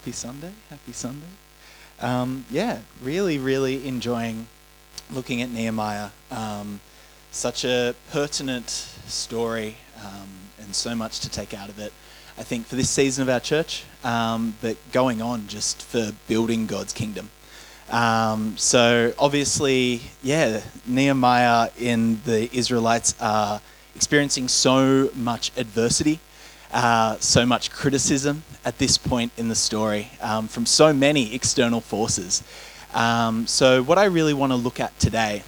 Happy Sunday. Happy Sunday. Um, yeah, really, really enjoying looking at Nehemiah. Um, such a pertinent story um, and so much to take out of it. I think for this season of our church, um, but going on just for building God's kingdom. Um, so obviously, yeah, Nehemiah and the Israelites are experiencing so much adversity uh, so much criticism at this point in the story um, from so many external forces. Um, so, what I really want to look at today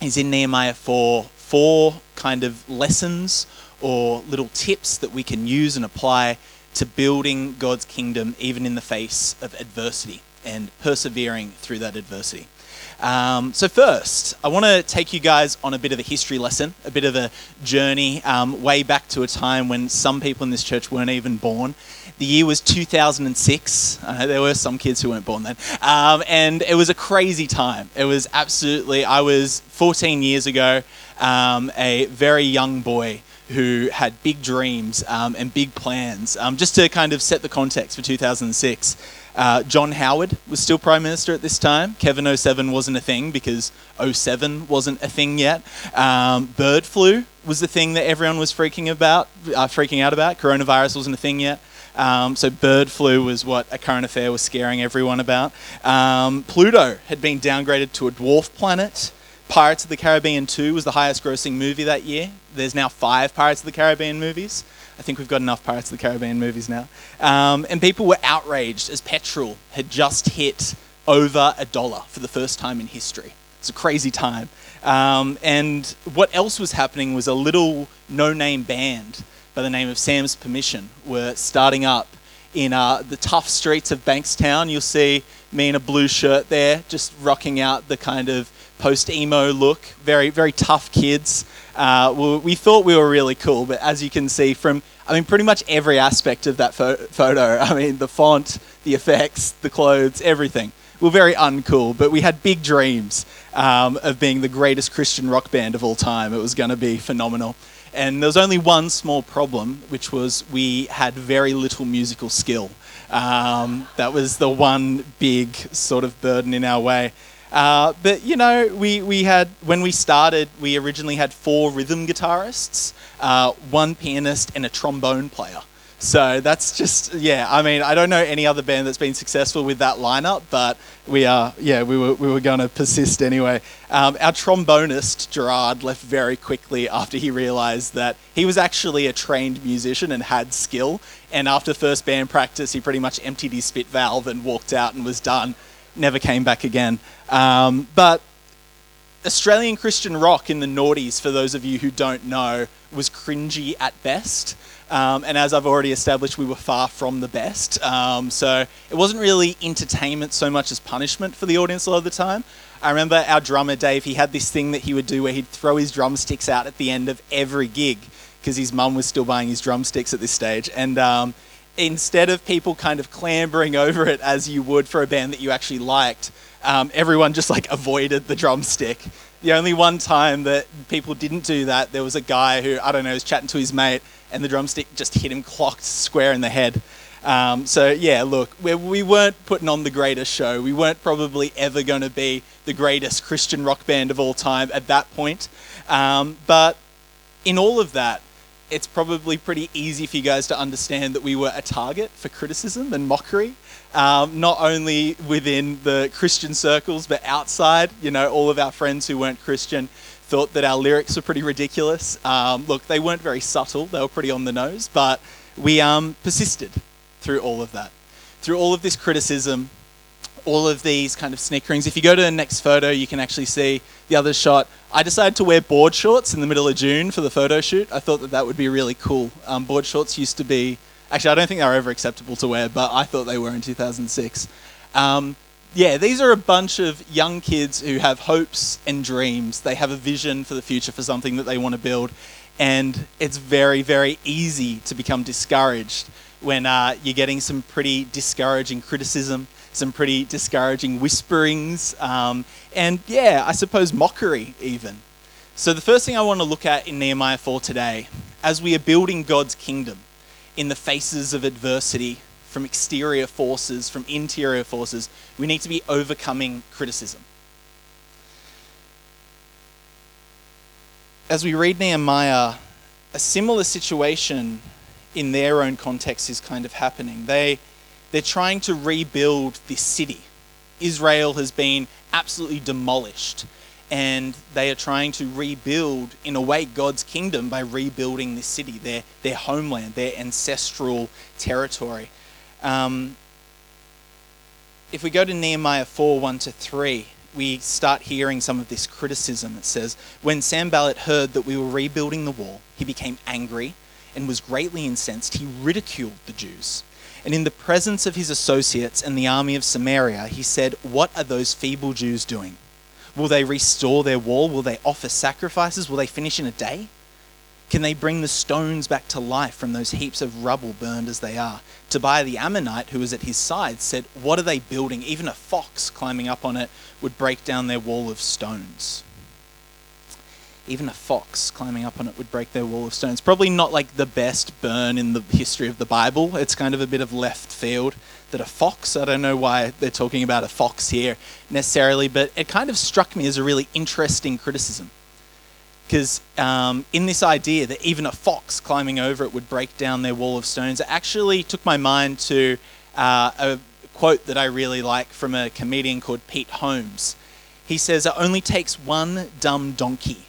is in Nehemiah 4, four kind of lessons or little tips that we can use and apply to building God's kingdom even in the face of adversity and persevering through that adversity. Um, so, first, I want to take you guys on a bit of a history lesson, a bit of a journey um, way back to a time when some people in this church weren't even born. The year was 2006. Uh, there were some kids who weren't born then. Um, and it was a crazy time. It was absolutely, I was 14 years ago, um, a very young boy who had big dreams um, and big plans. Um, just to kind of set the context for 2006. Uh, John Howard was still Prime Minister at this time. Kevin 07 wasn't a thing because 07 wasn't a thing yet. Um, bird flu was the thing that everyone was freaking about, uh, freaking out about. Coronavirus wasn't a thing yet. Um, so bird flu was what a current affair was scaring everyone about. Um, Pluto had been downgraded to a dwarf planet. Pirates of the Caribbean 2 was the highest grossing movie that year. There's now five Pirates of the Caribbean movies. I think we've got enough Pirates of the Caribbean movies now. Um, and people were outraged as petrol had just hit over a dollar for the first time in history. It's a crazy time. Um, and what else was happening was a little no name band by the name of Sam's Permission were starting up in uh, the tough streets of Bankstown. You'll see me in a blue shirt there, just rocking out the kind of post emo look. Very, very tough kids. Uh, well, we thought we were really cool, but as you can see from, I mean, pretty much every aspect of that fo- photo, I mean, the font, the effects, the clothes, everything. We we're very uncool, but we had big dreams um, of being the greatest Christian rock band of all time. It was going to be phenomenal. And there was only one small problem, which was we had very little musical skill. Um, that was the one big sort of burden in our way. Uh, but you know, we, we had when we started, we originally had four rhythm guitarists, uh, one pianist, and a trombone player. So that's just yeah. I mean, I don't know any other band that's been successful with that lineup, but we are yeah. We were we were going to persist anyway. Um, our trombonist Gerard left very quickly after he realised that he was actually a trained musician and had skill. And after first band practice, he pretty much emptied his spit valve and walked out and was done. Never came back again. Um, but Australian Christian rock in the noughties, for those of you who don't know, was cringy at best. Um, and as I've already established, we were far from the best. Um, so it wasn't really entertainment so much as punishment for the audience a lot of the time. I remember our drummer Dave, he had this thing that he would do where he'd throw his drumsticks out at the end of every gig because his mum was still buying his drumsticks at this stage. And um, instead of people kind of clambering over it as you would for a band that you actually liked, um, everyone just like avoided the drumstick. The only one time that people didn't do that, there was a guy who, I don't know, was chatting to his mate and the drumstick just hit him clocked square in the head. Um, so yeah, look, we, we weren't putting on the greatest show. We weren't probably ever going to be the greatest Christian rock band of all time at that point. Um, but in all of that, it's probably pretty easy for you guys to understand that we were a target for criticism and mockery, um, not only within the Christian circles, but outside. You know, all of our friends who weren't Christian thought that our lyrics were pretty ridiculous. Um, look, they weren't very subtle, they were pretty on the nose, but we um, persisted through all of that. Through all of this criticism, all of these kind of snickerings. If you go to the next photo, you can actually see the other shot. I decided to wear board shorts in the middle of June for the photo shoot. I thought that that would be really cool. Um, board shorts used to be, actually, I don't think they were ever acceptable to wear, but I thought they were in 2006. Um, yeah, these are a bunch of young kids who have hopes and dreams. They have a vision for the future for something that they want to build. And it's very, very easy to become discouraged when uh, you're getting some pretty discouraging criticism, some pretty discouraging whisperings, um, and yeah, I suppose mockery even. So, the first thing I want to look at in Nehemiah 4 today, as we are building God's kingdom in the faces of adversity, from exterior forces, from interior forces. We need to be overcoming criticism. As we read Nehemiah, a similar situation in their own context is kind of happening. They, they're trying to rebuild this city. Israel has been absolutely demolished, and they are trying to rebuild, in a way, God's kingdom by rebuilding this city, their, their homeland, their ancestral territory. Um, if we go to Nehemiah 4 1 to 3, we start hearing some of this criticism. It says, When Sanballat heard that we were rebuilding the wall, he became angry and was greatly incensed. He ridiculed the Jews. And in the presence of his associates and the army of Samaria, he said, What are those feeble Jews doing? Will they restore their wall? Will they offer sacrifices? Will they finish in a day? Can they bring the stones back to life from those heaps of rubble burned as they are? Tobiah the Ammonite, who was at his side, said, What are they building? Even a fox climbing up on it would break down their wall of stones. Even a fox climbing up on it would break their wall of stones. Probably not like the best burn in the history of the Bible. It's kind of a bit of left field that a fox, I don't know why they're talking about a fox here necessarily, but it kind of struck me as a really interesting criticism because um, in this idea that even a fox climbing over it would break down their wall of stones, it actually took my mind to uh, a quote that I really like from a comedian called Pete Holmes. He says, It only takes one dumb donkey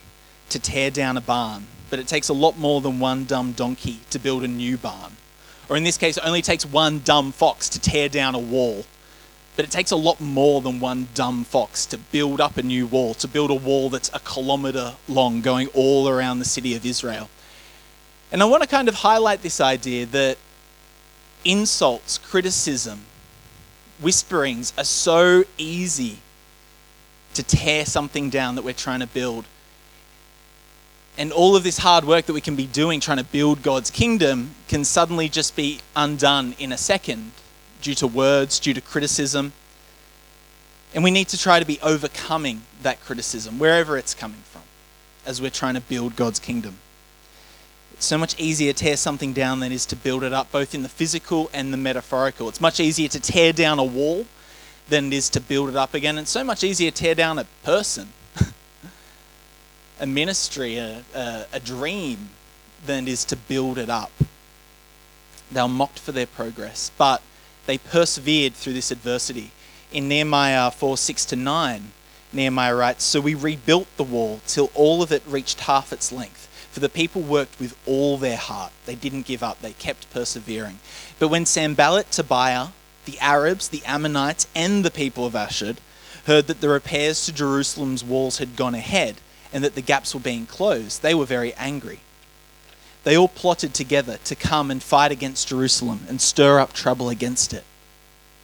to tear down a barn, but it takes a lot more than one dumb donkey to build a new barn. Or in this case, it only takes one dumb fox to tear down a wall, but it takes a lot more than one dumb fox to build up a new wall, to build a wall that's a kilometer long going all around the city of Israel. And I want to kind of highlight this idea that insults, criticism, whisperings are so easy to tear something down that we're trying to build. And all of this hard work that we can be doing trying to build God's kingdom can suddenly just be undone in a second due to words, due to criticism. And we need to try to be overcoming that criticism, wherever it's coming from, as we're trying to build God's kingdom. It's so much easier to tear something down than it is to build it up, both in the physical and the metaphorical. It's much easier to tear down a wall than it is to build it up again. It's so much easier to tear down a person, a ministry, a, a, a dream, than it is to build it up. They were mocked for their progress, but they persevered through this adversity. In Nehemiah 4 6 to 9, Nehemiah writes, So we rebuilt the wall till all of it reached half its length. For the people worked with all their heart. They didn't give up, they kept persevering. But when Sanballat, Tobiah, the Arabs, the Ammonites, and the people of Ashdod heard that the repairs to Jerusalem's walls had gone ahead and that the gaps were being closed, they were very angry they all plotted together to come and fight against Jerusalem and stir up trouble against it.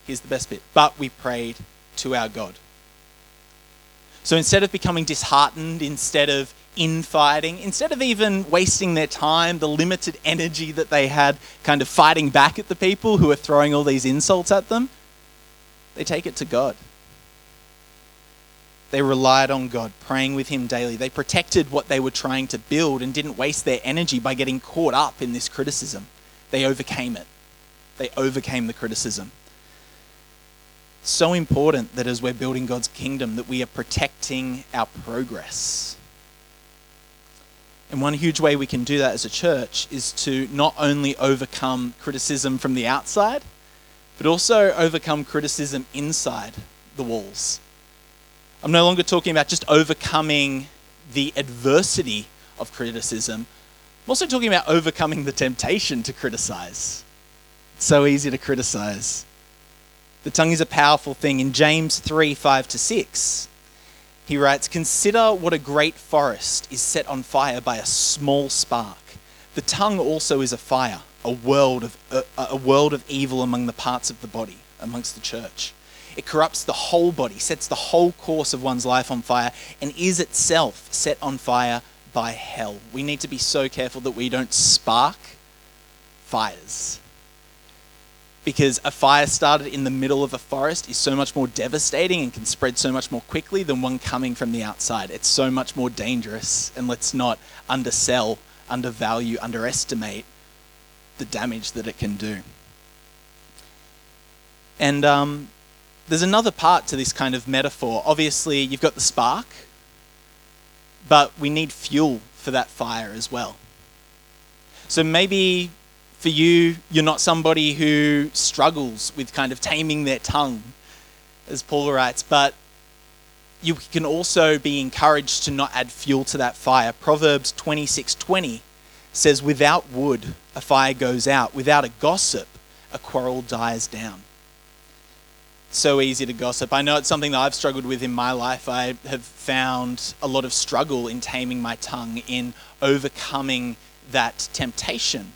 Here's the best bit. But we prayed to our God. So instead of becoming disheartened, instead of infighting, instead of even wasting their time, the limited energy that they had kind of fighting back at the people who are throwing all these insults at them, they take it to God. They relied on God, praying with Him daily. They protected what they were trying to build and didn't waste their energy by getting caught up in this criticism. They overcame it. They overcame the criticism. So important that as we're building God's kingdom that we are protecting our progress. And one huge way we can do that as a church is to not only overcome criticism from the outside, but also overcome criticism inside the walls I'm no longer talking about just overcoming the adversity of criticism. I'm also talking about overcoming the temptation to criticize. It's so easy to criticize. The tongue is a powerful thing. In James 3 5 to 6, he writes, Consider what a great forest is set on fire by a small spark. The tongue also is a fire, a world of, a, a world of evil among the parts of the body, amongst the church. It corrupts the whole body, sets the whole course of one's life on fire, and is itself set on fire by hell. We need to be so careful that we don't spark fires. Because a fire started in the middle of a forest is so much more devastating and can spread so much more quickly than one coming from the outside. It's so much more dangerous, and let's not undersell, undervalue, underestimate the damage that it can do. And um, there's another part to this kind of metaphor. Obviously, you've got the spark, but we need fuel for that fire as well. So maybe for you, you're not somebody who struggles with kind of taming their tongue, as Paul writes, but you can also be encouraged to not add fuel to that fire. Proverbs 26:20 says without wood a fire goes out, without a gossip a quarrel dies down. So easy to gossip. I know it's something that I've struggled with in my life. I have found a lot of struggle in taming my tongue, in overcoming that temptation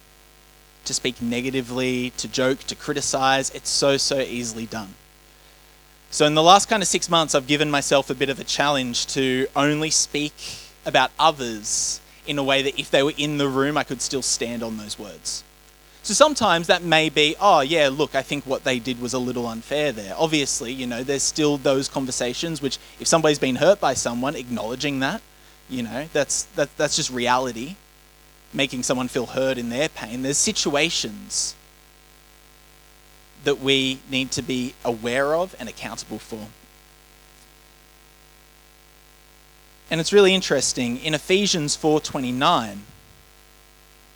to speak negatively, to joke, to criticize. It's so, so easily done. So, in the last kind of six months, I've given myself a bit of a challenge to only speak about others in a way that if they were in the room, I could still stand on those words. So sometimes that may be, oh, yeah, look, I think what they did was a little unfair there. Obviously, you know, there's still those conversations which, if somebody's been hurt by someone, acknowledging that, you know, that's, that, that's just reality, making someone feel hurt in their pain. There's situations that we need to be aware of and accountable for. And it's really interesting in Ephesians 4:29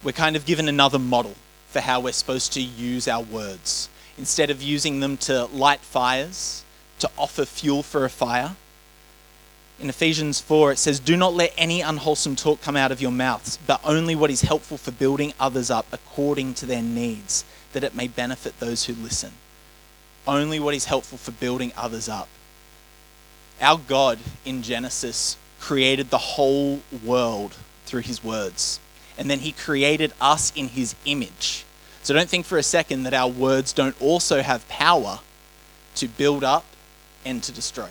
we're kind of given another model for how we're supposed to use our words. Instead of using them to light fires, to offer fuel for a fire, in Ephesians 4, it says, Do not let any unwholesome talk come out of your mouths, but only what is helpful for building others up according to their needs, that it may benefit those who listen. Only what is helpful for building others up. Our God in Genesis created the whole world through his words, and then he created us in his image. So don't think for a second that our words don't also have power to build up and to destroy.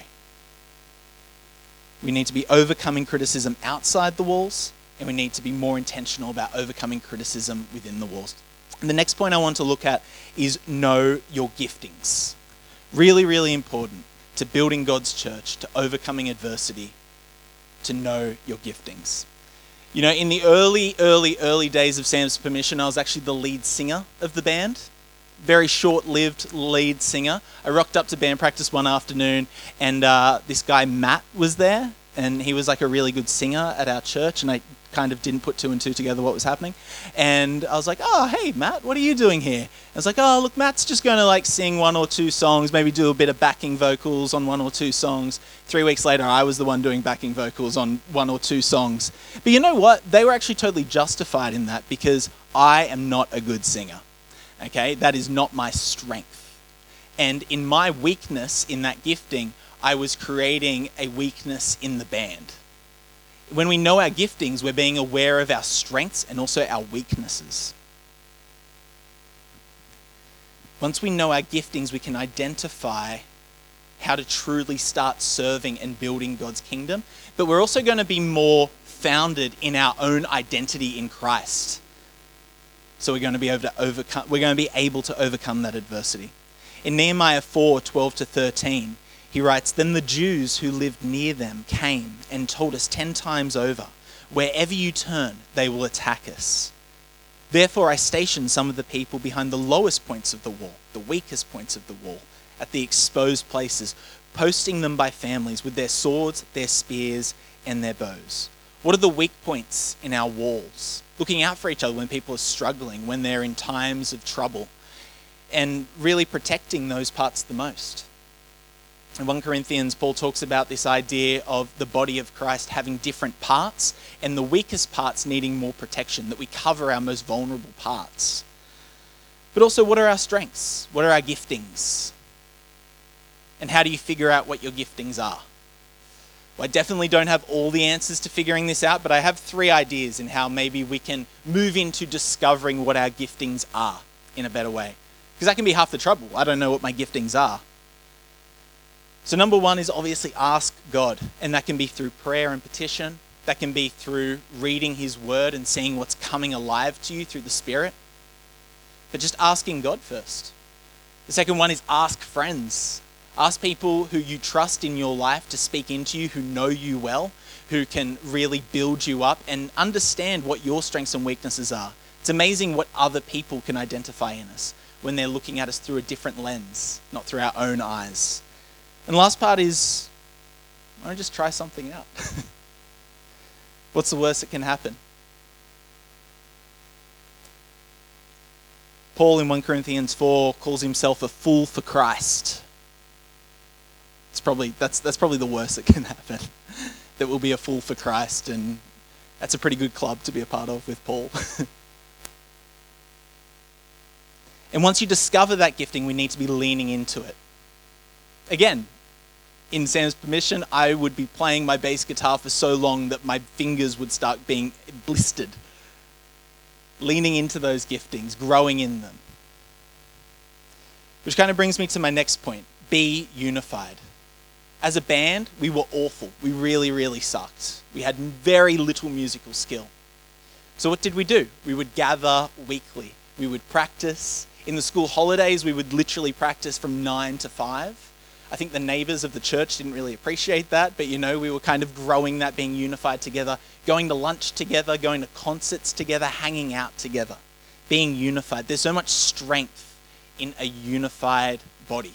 We need to be overcoming criticism outside the walls, and we need to be more intentional about overcoming criticism within the walls. And the next point I want to look at is know your giftings. Really, really important to building God's church, to overcoming adversity, to know your giftings. You know, in the early, early, early days of Sam's Permission, I was actually the lead singer of the band. Very short lived lead singer. I rocked up to band practice one afternoon, and uh, this guy, Matt, was there. And he was like a really good singer at our church, and I kind of didn't put two and two together what was happening. And I was like, oh, hey, Matt, what are you doing here? I was like, oh, look, Matt's just going to like sing one or two songs, maybe do a bit of backing vocals on one or two songs. Three weeks later, I was the one doing backing vocals on one or two songs. But you know what? They were actually totally justified in that because I am not a good singer. Okay? That is not my strength. And in my weakness in that gifting, I was creating a weakness in the band when we know our giftings, we're being aware of our strengths and also our weaknesses. Once we know our giftings, we can identify how to truly start serving and building God's kingdom. But we're also going to be more founded in our own identity in Christ. So we're going to be able to overcome we're going to be able to overcome that adversity. In Nehemiah 4, 12 to 13, he writes, Then the Jews who lived near them came and told us ten times over, Wherever you turn, they will attack us. Therefore, I stationed some of the people behind the lowest points of the wall, the weakest points of the wall, at the exposed places, posting them by families with their swords, their spears, and their bows. What are the weak points in our walls? Looking out for each other when people are struggling, when they're in times of trouble, and really protecting those parts the most. In 1 Corinthians, Paul talks about this idea of the body of Christ having different parts and the weakest parts needing more protection, that we cover our most vulnerable parts. But also, what are our strengths? What are our giftings? And how do you figure out what your giftings are? Well, I definitely don't have all the answers to figuring this out, but I have three ideas in how maybe we can move into discovering what our giftings are in a better way. Because that can be half the trouble. I don't know what my giftings are. So, number one is obviously ask God, and that can be through prayer and petition. That can be through reading His Word and seeing what's coming alive to you through the Spirit. But just asking God first. The second one is ask friends. Ask people who you trust in your life to speak into you, who know you well, who can really build you up and understand what your strengths and weaknesses are. It's amazing what other people can identify in us. when they're looking at us through a different lens, not through our own eyes. And the last part is why don't just try something out? What's the worst that can happen? Paul in 1 Corinthians 4 calls himself a fool for Christ. It's probably, that's, that's probably the worst that can happen. that we'll be a fool for Christ, and that's a pretty good club to be a part of with Paul. and once you discover that gifting, we need to be leaning into it. Again, in Sam's permission, I would be playing my bass guitar for so long that my fingers would start being blistered leaning into those giftings, growing in them. Which kind of brings me to my next point be unified. As a band, we were awful. We really, really sucked. We had very little musical skill. So, what did we do? We would gather weekly, we would practice. In the school holidays, we would literally practice from 9 to 5. I think the neighbors of the church didn't really appreciate that, but you know, we were kind of growing that, being unified together, going to lunch together, going to concerts together, hanging out together, being unified. There's so much strength in a unified body.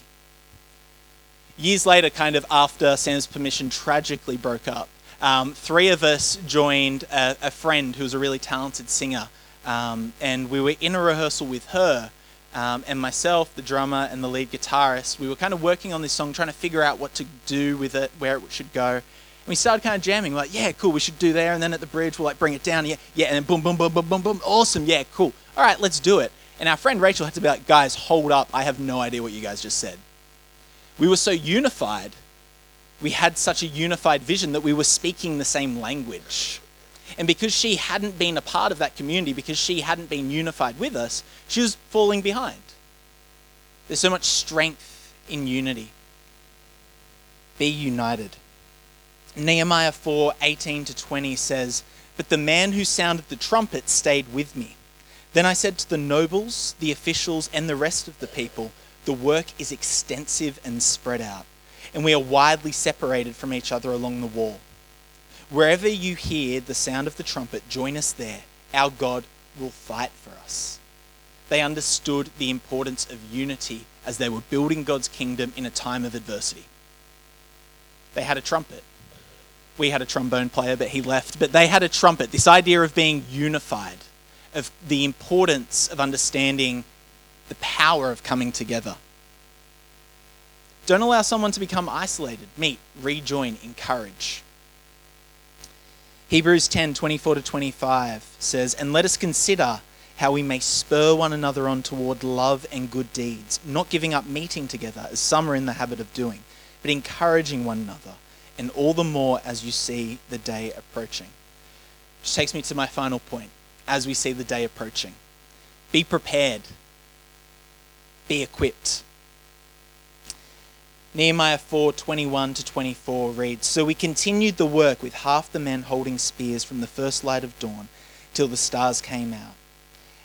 Years later, kind of after Sam's permission tragically broke up, um, three of us joined a, a, friend who was a really talented singer, um, and we were in a rehearsal with her um, and myself, the drummer and the lead guitarist, we were kind of working on this song, trying to figure out what to do with it, where it should go. And we started kind of jamming, like, yeah, cool, we should do there. And then at the bridge, we'll like bring it down. Yeah, yeah, and then boom, boom, boom, boom, boom, boom. Awesome, yeah, cool. All right, let's do it. And our friend Rachel had to be like, guys, hold up. I have no idea what you guys just said. We were so unified. We had such a unified vision that we were speaking the same language. And because she hadn't been a part of that community, because she hadn't been unified with us, she was falling behind. There's so much strength in unity. Be united. Nehemiah 4 18 to 20 says, But the man who sounded the trumpet stayed with me. Then I said to the nobles, the officials, and the rest of the people, The work is extensive and spread out, and we are widely separated from each other along the wall. Wherever you hear the sound of the trumpet, join us there. Our God will fight for us. They understood the importance of unity as they were building God's kingdom in a time of adversity. They had a trumpet. We had a trombone player, but he left. But they had a trumpet. This idea of being unified, of the importance of understanding the power of coming together. Don't allow someone to become isolated. Meet, rejoin, encourage. Hebrews 10 24 to 25 says, And let us consider how we may spur one another on toward love and good deeds, not giving up meeting together as some are in the habit of doing, but encouraging one another, and all the more as you see the day approaching. Which takes me to my final point as we see the day approaching. Be prepared, be equipped. Nehemiah 4 21 to 24 reads So we continued the work with half the men holding spears from the first light of dawn till the stars came out.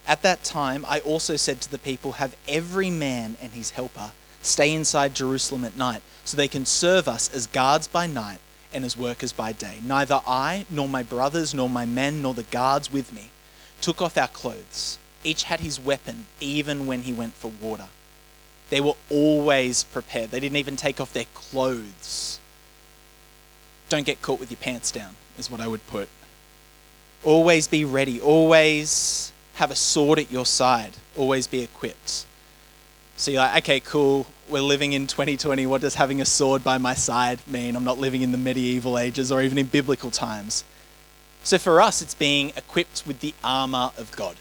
At that time, I also said to the people, Have every man and his helper stay inside Jerusalem at night, so they can serve us as guards by night and as workers by day. Neither I, nor my brothers, nor my men, nor the guards with me took off our clothes. Each had his weapon, even when he went for water. They were always prepared. They didn't even take off their clothes. Don't get caught with your pants down, is what I would put. Always be ready. Always have a sword at your side. Always be equipped. So you're like, okay, cool. We're living in 2020. What does having a sword by my side mean? I'm not living in the medieval ages or even in biblical times. So for us, it's being equipped with the armor of God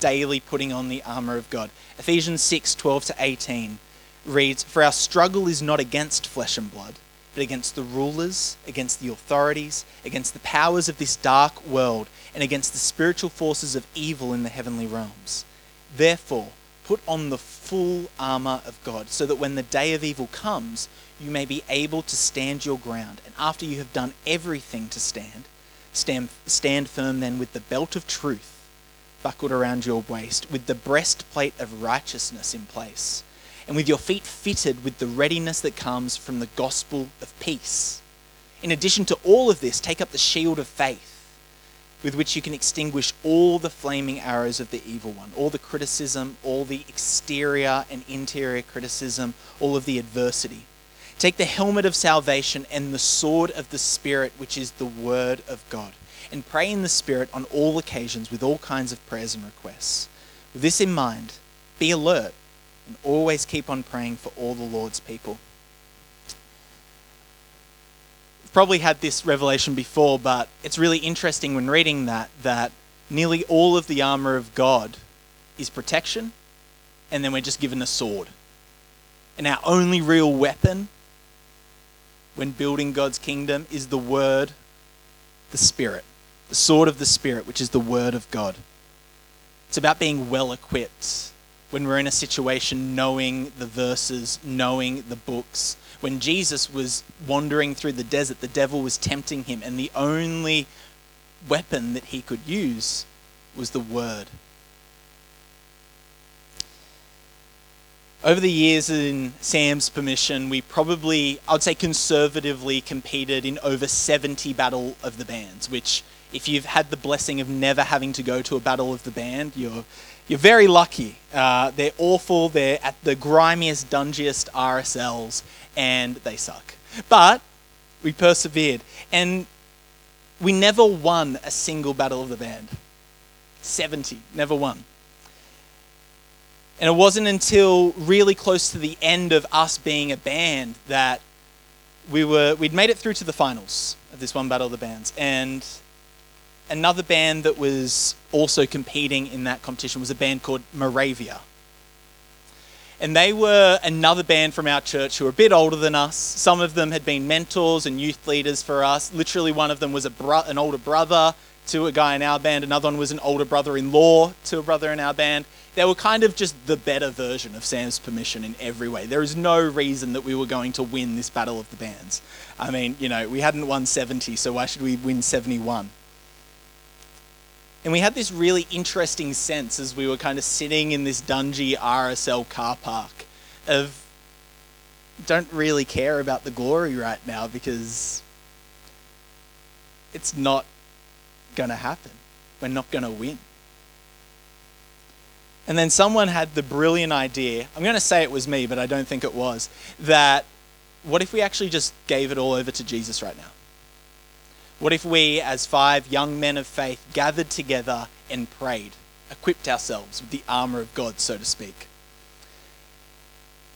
daily putting on the armor of God. Ephesians 6 12 to 18 reads, For our struggle is not against flesh and blood, but against the rulers, against the authorities, against the powers of this dark world, and against the spiritual forces of evil in the heavenly realms. Therefore, put on the full armor of God, so that when the day of evil comes, you may be able to stand your ground. And after you have done everything to stand, stand, stand firm then with the belt of truth buckled around your waist, with the breastplate of righteousness in place, and with your feet fitted with the readiness that comes from the gospel of peace. In addition to all of this, take up the shield of faith with which you can extinguish all the flaming arrows of the evil one, all the criticism, all the exterior and interior criticism, all of the adversity. Take the helmet of salvation and the sword of the Spirit, which is the Word of God, and pray in the Spirit on all occasions with all kinds of prayers and requests. With this in mind, be alert and always keep on praying for all the Lord's people probably had this revelation before, but it's really interesting when reading that that nearly all of the armor of God is protection, and then we're just given a sword. And our only real weapon when building God's kingdom is the word, the Spirit, the sword of the Spirit, which is the word of God. It's about being well equipped when we're in a situation, knowing the verses, knowing the books, when Jesus was wandering through the desert, the devil was tempting him, and the only weapon that he could use was the word. Over the years, in Sam's permission, we probably, I would say conservatively, competed in over 70 Battle of the Bands, which, if you've had the blessing of never having to go to a Battle of the Band, you're, you're very lucky. Uh, they're awful, they're at the grimiest, dungiest RSLs, and they suck. But we persevered, and we never won a single battle of the band. 70, never won. And it wasn't until really close to the end of us being a band that we were we'd made it through to the finals of this one battle of the bands and another band that was also competing in that competition was a band called Moravia and they were another band from our church who were a bit older than us. Some of them had been mentors and youth leaders for us. Literally, one of them was bro- an older brother to a guy in our band. Another one was an older brother-in-law to a brother in our band. They were kind of just the better version of Sam's Permission in every way. There is no reason that we were going to win this battle of the bands. I mean, you know, we hadn't won 70, so why should we win 71? And we had this really interesting sense as we were kind of sitting in this dungy RSL car park of don't really care about the glory right now because it's not going to happen. We're not going to win. And then someone had the brilliant idea, I'm going to say it was me, but I don't think it was, that what if we actually just gave it all over to Jesus right now? What if we, as five young men of faith, gathered together and prayed, equipped ourselves with the armor of God, so to speak?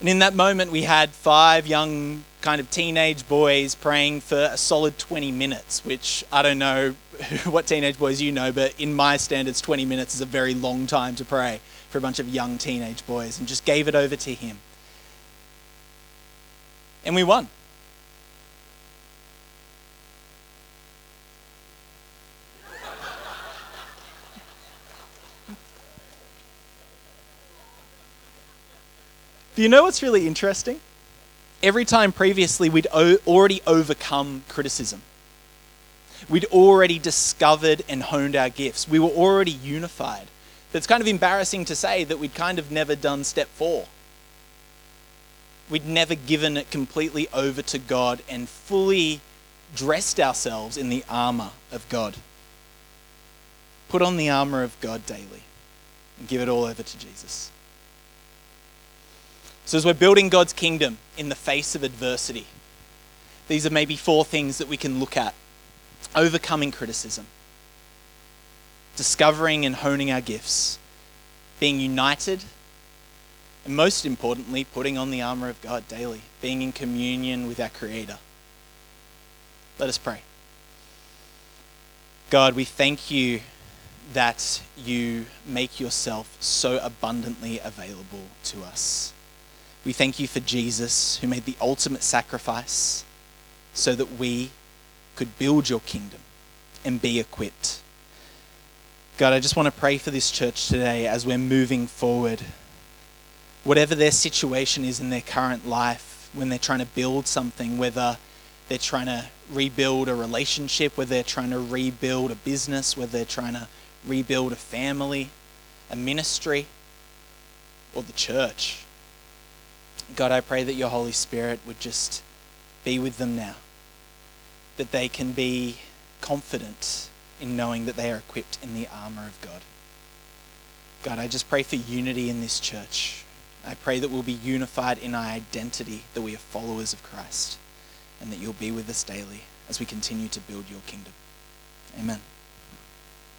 And in that moment, we had five young, kind of teenage boys praying for a solid 20 minutes, which I don't know what teenage boys you know, but in my standards, 20 minutes is a very long time to pray for a bunch of young teenage boys, and just gave it over to Him. And we won. Do you know what's really interesting? Every time previously, we'd o- already overcome criticism. We'd already discovered and honed our gifts. We were already unified. But it's kind of embarrassing to say that we'd kind of never done step four. We'd never given it completely over to God and fully dressed ourselves in the armor of God. Put on the armor of God daily and give it all over to Jesus. So, as we're building God's kingdom in the face of adversity, these are maybe four things that we can look at overcoming criticism, discovering and honing our gifts, being united, and most importantly, putting on the armor of God daily, being in communion with our Creator. Let us pray. God, we thank you that you make yourself so abundantly available to us. We thank you for Jesus, who made the ultimate sacrifice so that we could build your kingdom and be equipped. God, I just want to pray for this church today as we're moving forward. Whatever their situation is in their current life, when they're trying to build something, whether they're trying to rebuild a relationship, whether they're trying to rebuild a business, whether they're trying to rebuild a family, a ministry, or the church. God, I pray that your Holy Spirit would just be with them now, that they can be confident in knowing that they are equipped in the armor of God. God, I just pray for unity in this church. I pray that we'll be unified in our identity, that we are followers of Christ, and that you'll be with us daily as we continue to build your kingdom. Amen.